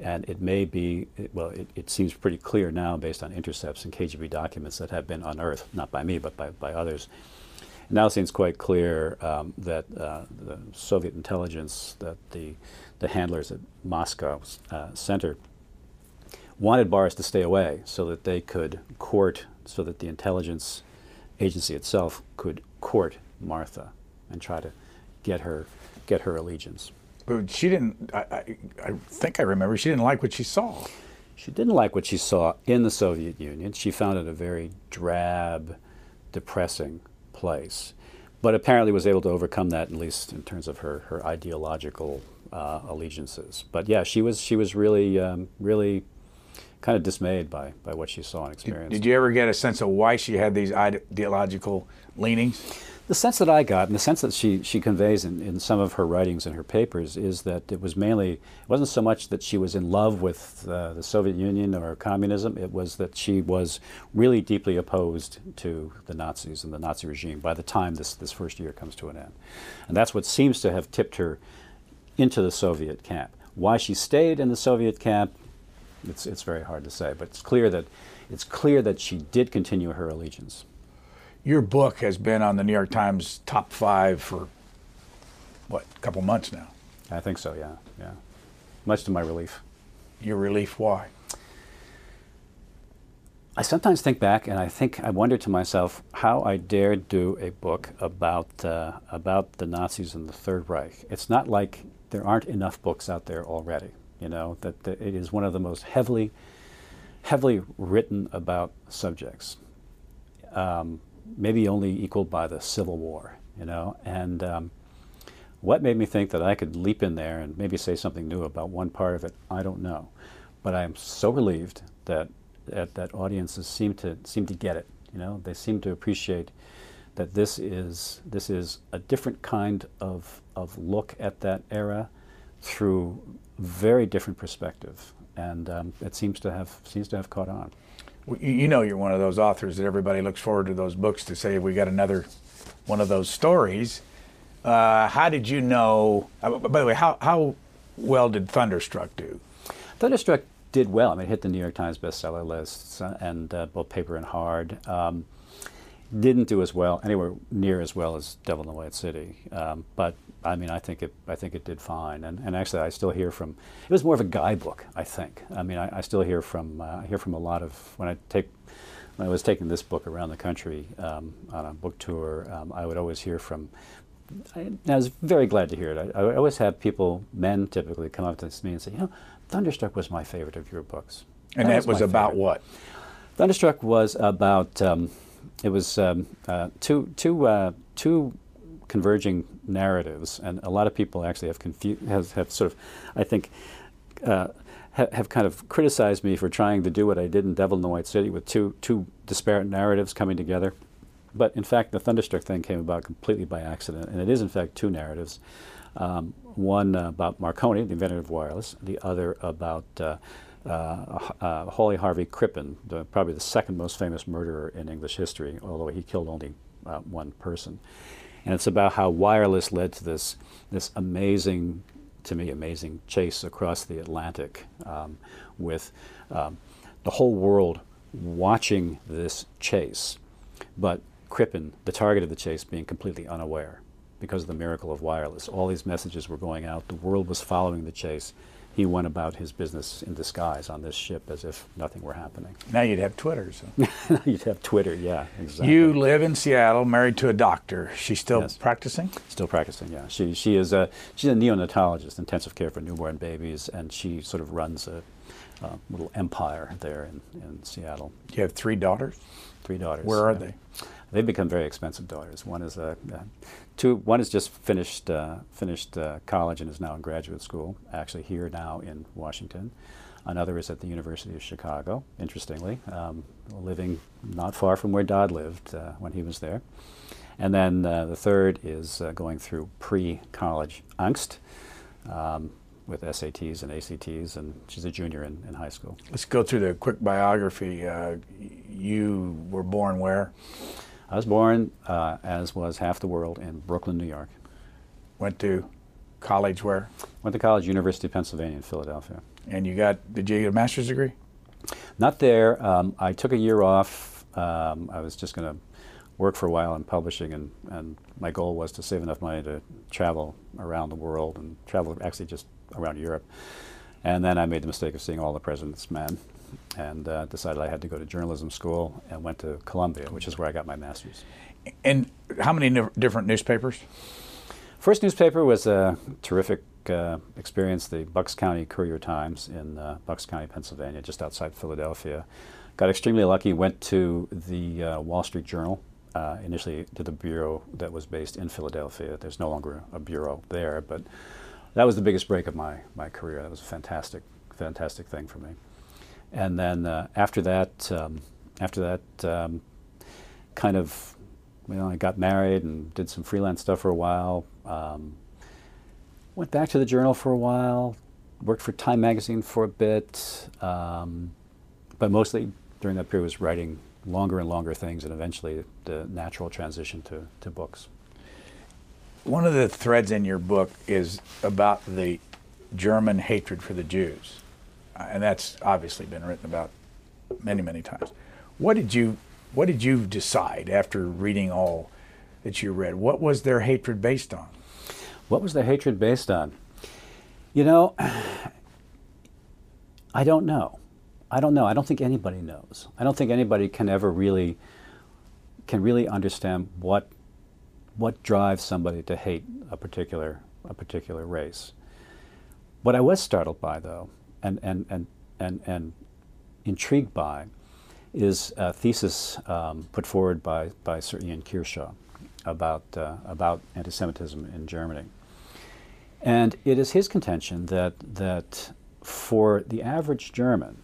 And it may be, well, it, it seems pretty clear now based on intercepts and KGB documents that have been unearthed, not by me, but by, by others, it now seems quite clear um, that uh, the Soviet intelligence, that the, the handlers at Moscow uh, Center wanted Boris to stay away so that they could court, so that the intelligence agency itself could court Martha and try to get her, get her allegiance. But she didn't. I, I, I think I remember she didn't like what she saw. She didn't like what she saw in the Soviet Union. She found it a very drab, depressing place. But apparently was able to overcome that, at least in terms of her, her ideological uh, allegiances. But yeah, she was, she was really, um, really kind of dismayed by, by what she saw and experienced. Did you ever get a sense of why she had these ideological leanings? The sense that I got, and the sense that she, she conveys in, in some of her writings and her papers, is that it was mainly, it wasn't so much that she was in love with uh, the Soviet Union or communism, it was that she was really deeply opposed to the Nazis and the Nazi regime by the time this, this first year comes to an end. And that's what seems to have tipped her into the Soviet camp. Why she stayed in the Soviet camp, it's, it's very hard to say, but it's clear that, it's clear that she did continue her allegiance. Your book has been on the New York Times top five for what, a couple months now. I think so, yeah, yeah. Much to my relief. Your relief, why? I sometimes think back and I think I wonder to myself how I dared do a book about uh, about the Nazis and the Third Reich. It's not like there aren't enough books out there already. You know that, that it is one of the most heavily heavily written about subjects. Um, maybe only equaled by the Civil War. You know, and um, what made me think that I could leap in there and maybe say something new about one part of it, I don't know. But I am so relieved that that, that audiences seem to seem to get it. You know, they seem to appreciate that this is this is a different kind of of look at that era through very different perspective, and um, it seems to have seems to have caught on. You know, you're one of those authors that everybody looks forward to those books to say we got another one of those stories. Uh, how did you know? Uh, by the way, how how well did Thunderstruck do? Thunderstruck did well. I mean, it hit the New York Times bestseller lists uh, and uh, both paper and hard. Um, didn't do as well, anywhere near as well as Devil in the White City. Um, but I mean, I think it. I think it did fine. And, and actually, I still hear from. It was more of a guidebook, I think. I mean, I, I still hear from. Uh, I hear from a lot of when I take. When I was taking this book around the country um, on a book tour, um, I would always hear from. I, I, was very glad to hear it. I, I, always have people, men typically, come up to me and say, "You know, Thunderstruck was my favorite of your books." And that, that was, was about favorite. what? Thunderstruck was about. Um, it was um, uh, two two uh, two converging narratives, and a lot of people actually have confused, have, have sort of, I think, uh, ha- have kind of criticized me for trying to do what I did in Devil in the White City with two two disparate narratives coming together. But in fact, the Thunderstruck thing came about completely by accident, and it is in fact two narratives. Um, one uh, about Marconi, the inventor of wireless, the other about uh, uh, uh, Hawley Harvey Crippen, the, probably the second most famous murderer in English history, although he killed only uh, one person. And it's about how wireless led to this, this amazing, to me, amazing chase across the Atlantic um, with um, the whole world watching this chase, but Crippen, the target of the chase, being completely unaware because of the miracle of wireless. All these messages were going out, the world was following the chase he went about his business in disguise on this ship as if nothing were happening. Now you'd have Twitter. So. you'd have Twitter, yeah, exactly. You live in Seattle, married to a doctor. She's still yes. practicing? Still practicing, yeah. She, she is a, she's a neonatologist, intensive care for newborn babies, and she sort of runs a, a little empire there in, in Seattle. You have three daughters? Three daughters. Where are yeah. they? They've become very expensive daughters. One is a, a two. One has just finished uh, finished uh, college and is now in graduate school. Actually, here now in Washington. Another is at the University of Chicago. Interestingly, um, living not far from where Dodd lived uh, when he was there. And then uh, the third is uh, going through pre-college angst. Um, with SATs and ACTs, and she's a junior in, in high school. Let's go through the quick biography. Uh, you were born where? I was born, uh, as was half the world, in Brooklyn, New York. Went to college where? Went to college, University of Pennsylvania in Philadelphia. And you got, did you get a master's degree? Not there. Um, I took a year off. Um, I was just going to work for a while in publishing, and, and my goal was to save enough money to travel around the world and travel actually just around Europe. And then I made the mistake of seeing All the President's Men and uh, decided I had to go to journalism school and went to Columbia, which is where I got my master's. And how many different newspapers? First newspaper was a terrific uh, experience, the Bucks County Courier Times in uh, Bucks County, Pennsylvania, just outside Philadelphia. Got extremely lucky, went to the uh, Wall Street Journal, uh, initially to the bureau that was based in Philadelphia. There's no longer a bureau there, but that was the biggest break of my, my career. That was a fantastic, fantastic thing for me. And then uh, after that, um, after that, um, kind of, you know, I got married and did some freelance stuff for a while. Um, went back to the journal for a while. Worked for Time Magazine for a bit, um, but mostly during that period was writing longer and longer things, and eventually the natural transition to, to books. One of the threads in your book is about the German hatred for the Jews and that's obviously been written about many, many times. What did you What did you decide after reading all that you read? What was their hatred based on? What was their hatred based on? You know, I don't know. I don't know. I don't think anybody knows. I don't think anybody can ever really can really understand what what drives somebody to hate a particular a particular race. What I was startled by, though, and, and, and, and, and intrigued by is a thesis um, put forward by, by Sir Ian Kershaw about, uh, about anti Semitism in Germany. And it is his contention that, that for the average German,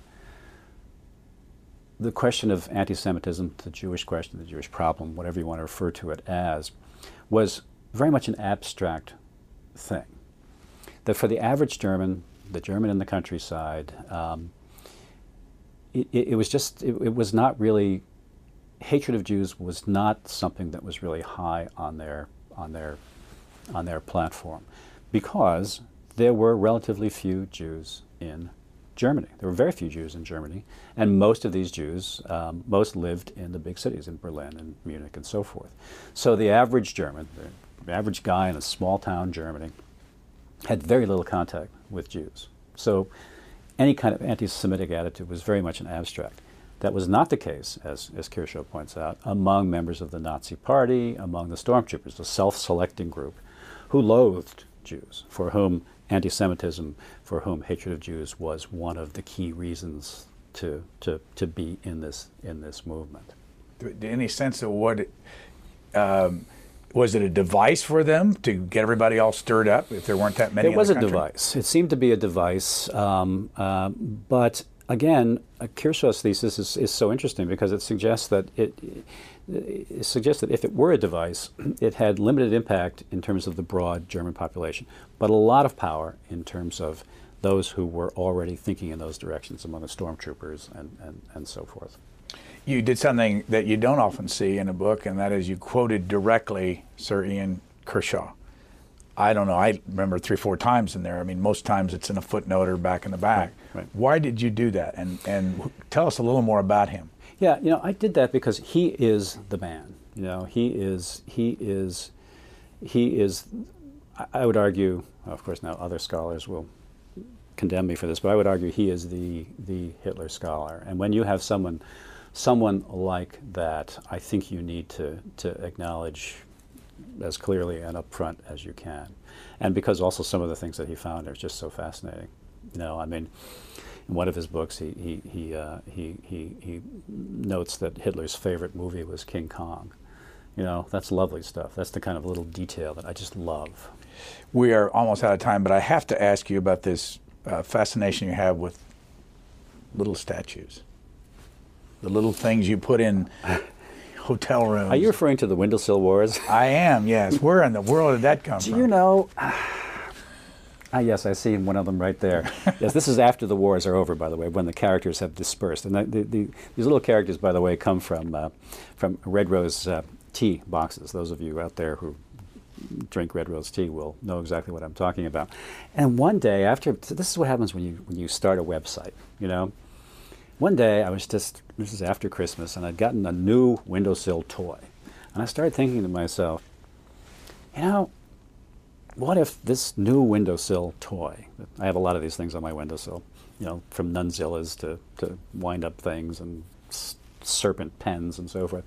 the question of anti Semitism, the Jewish question, the Jewish problem, whatever you want to refer to it as, was very much an abstract thing. That for the average German, the German in the countryside. Um, it, it, was just, it, it, was not really, hatred of Jews was not something that was really high on their, on their, on their platform because there were relatively few Jews in Germany. There were very few Jews in Germany, and most of these Jews, um, most lived in the big cities, in Berlin and Munich and so forth. So the average German, the average guy in a small town Germany, had very little contact with Jews. So any kind of anti Semitic attitude was very much an abstract. That was not the case, as, as Kershaw points out, among members of the Nazi Party, among the stormtroopers, a self selecting group who loathed Jews, for whom anti Semitism, for whom hatred of Jews was one of the key reasons to, to, to be in this, in this movement. Any sense of what it, um, was it a device for them to get everybody all stirred up if there weren't that many? It was a device. It seemed to be a device, um, uh, but again, uh, Kershaw's thesis is, is so interesting because it suggests that it, it suggests that if it were a device, it had limited impact in terms of the broad German population, but a lot of power in terms of those who were already thinking in those directions among the stormtroopers and, and, and so forth you did something that you don't often see in a book, and that is you quoted directly Sir Ian Kershaw. I don't know. I remember three, four times in there. I mean, most times it's in a footnote or back in the back. Right, right. Why did you do that? And and tell us a little more about him. Yeah, you know, I did that because he is the man. You know, he is he is he is. I would argue, of course, now other scholars will condemn me for this, but I would argue he is the the Hitler scholar. And when you have someone someone like that, I think you need to, to acknowledge as clearly and upfront as you can. And because also some of the things that he found are just so fascinating. You know, I mean, in one of his books, he, he, he, uh, he, he, he notes that Hitler's favorite movie was King Kong. You know, that's lovely stuff. That's the kind of little detail that I just love. We are almost out of time, but I have to ask you about this uh, fascination you have with little statues the little things you put in hotel rooms. Are you referring to the windowsill wars? I am, yes. Where in the world did that come Do from? you know? Ah, yes, I see one of them right there. yes, this is after the wars are over, by the way, when the characters have dispersed. And the, the, the, these little characters, by the way, come from uh, from Red Rose uh, tea boxes. Those of you out there who drink Red Rose tea will know exactly what I'm talking about. And one day, after this is what happens when you when you start a website. You know, one day I was just, this is after Christmas, and I'd gotten a new windowsill toy. And I started thinking to myself, you know, what if this new windowsill toy, I have a lot of these things on my windowsill, you know, from nunzillas to, to wind up things and serpent pens and so forth.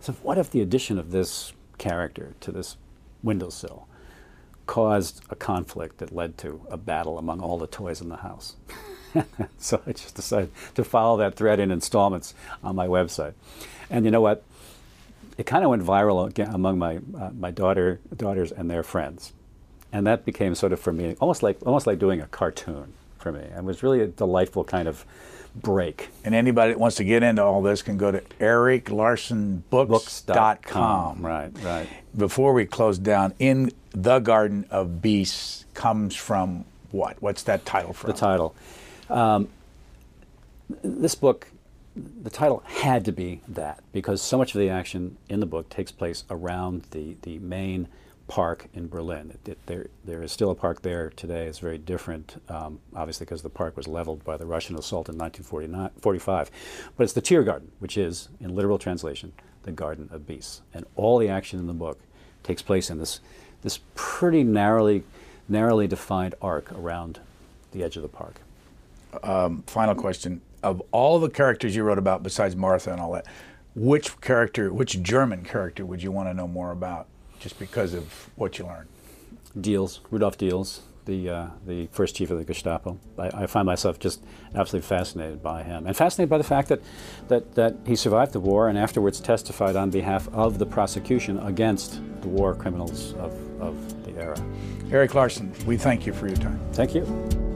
So, what if the addition of this character to this windowsill caused a conflict that led to a battle among all the toys in the house? so I just decided to follow that thread in installments on my website. And you know what? It kind of went viral among my uh, my daughter daughters and their friends, and that became sort of for me almost like almost like doing a cartoon for me. It was really a delightful kind of break. And anybody that wants to get into all this can go to eriklarsonbooks.com. Right, right. Before we close down, In the Garden of Beasts comes from what? What's that title from? The title. Um, this book, the title had to be that because so much of the action in the book takes place around the, the main park in Berlin. It, it, there, there is still a park there today. It's very different, um, obviously, because the park was leveled by the Russian assault in 1945. But it's the Tiergarten, which is, in literal translation, the Garden of Beasts. And all the action in the book takes place in this, this pretty narrowly, narrowly defined arc around the edge of the park um, final question: Of all the characters you wrote about, besides Martha and all that, which character, which German character, would you want to know more about, just because of what you learned? Diels, Rudolf Diels, the uh, the first chief of the Gestapo. I, I, find myself just absolutely fascinated by him, and fascinated by the fact that, that that he survived the war and afterwards testified on behalf of the prosecution against the war criminals of, of the era. Erik Larson, we thank you for your time. Thank you.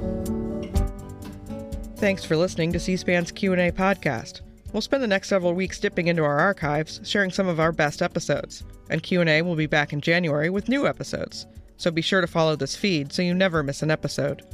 Thanks for listening to C-SPAN's Q&A podcast. We'll spend the next several weeks dipping into our archives, sharing some of our best episodes. And Q&A will be back in January with new episodes. So be sure to follow this feed so you never miss an episode.